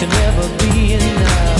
can never be enough.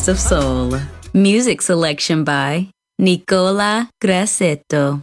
Best of soul. Music selection by Nicola Grassetto.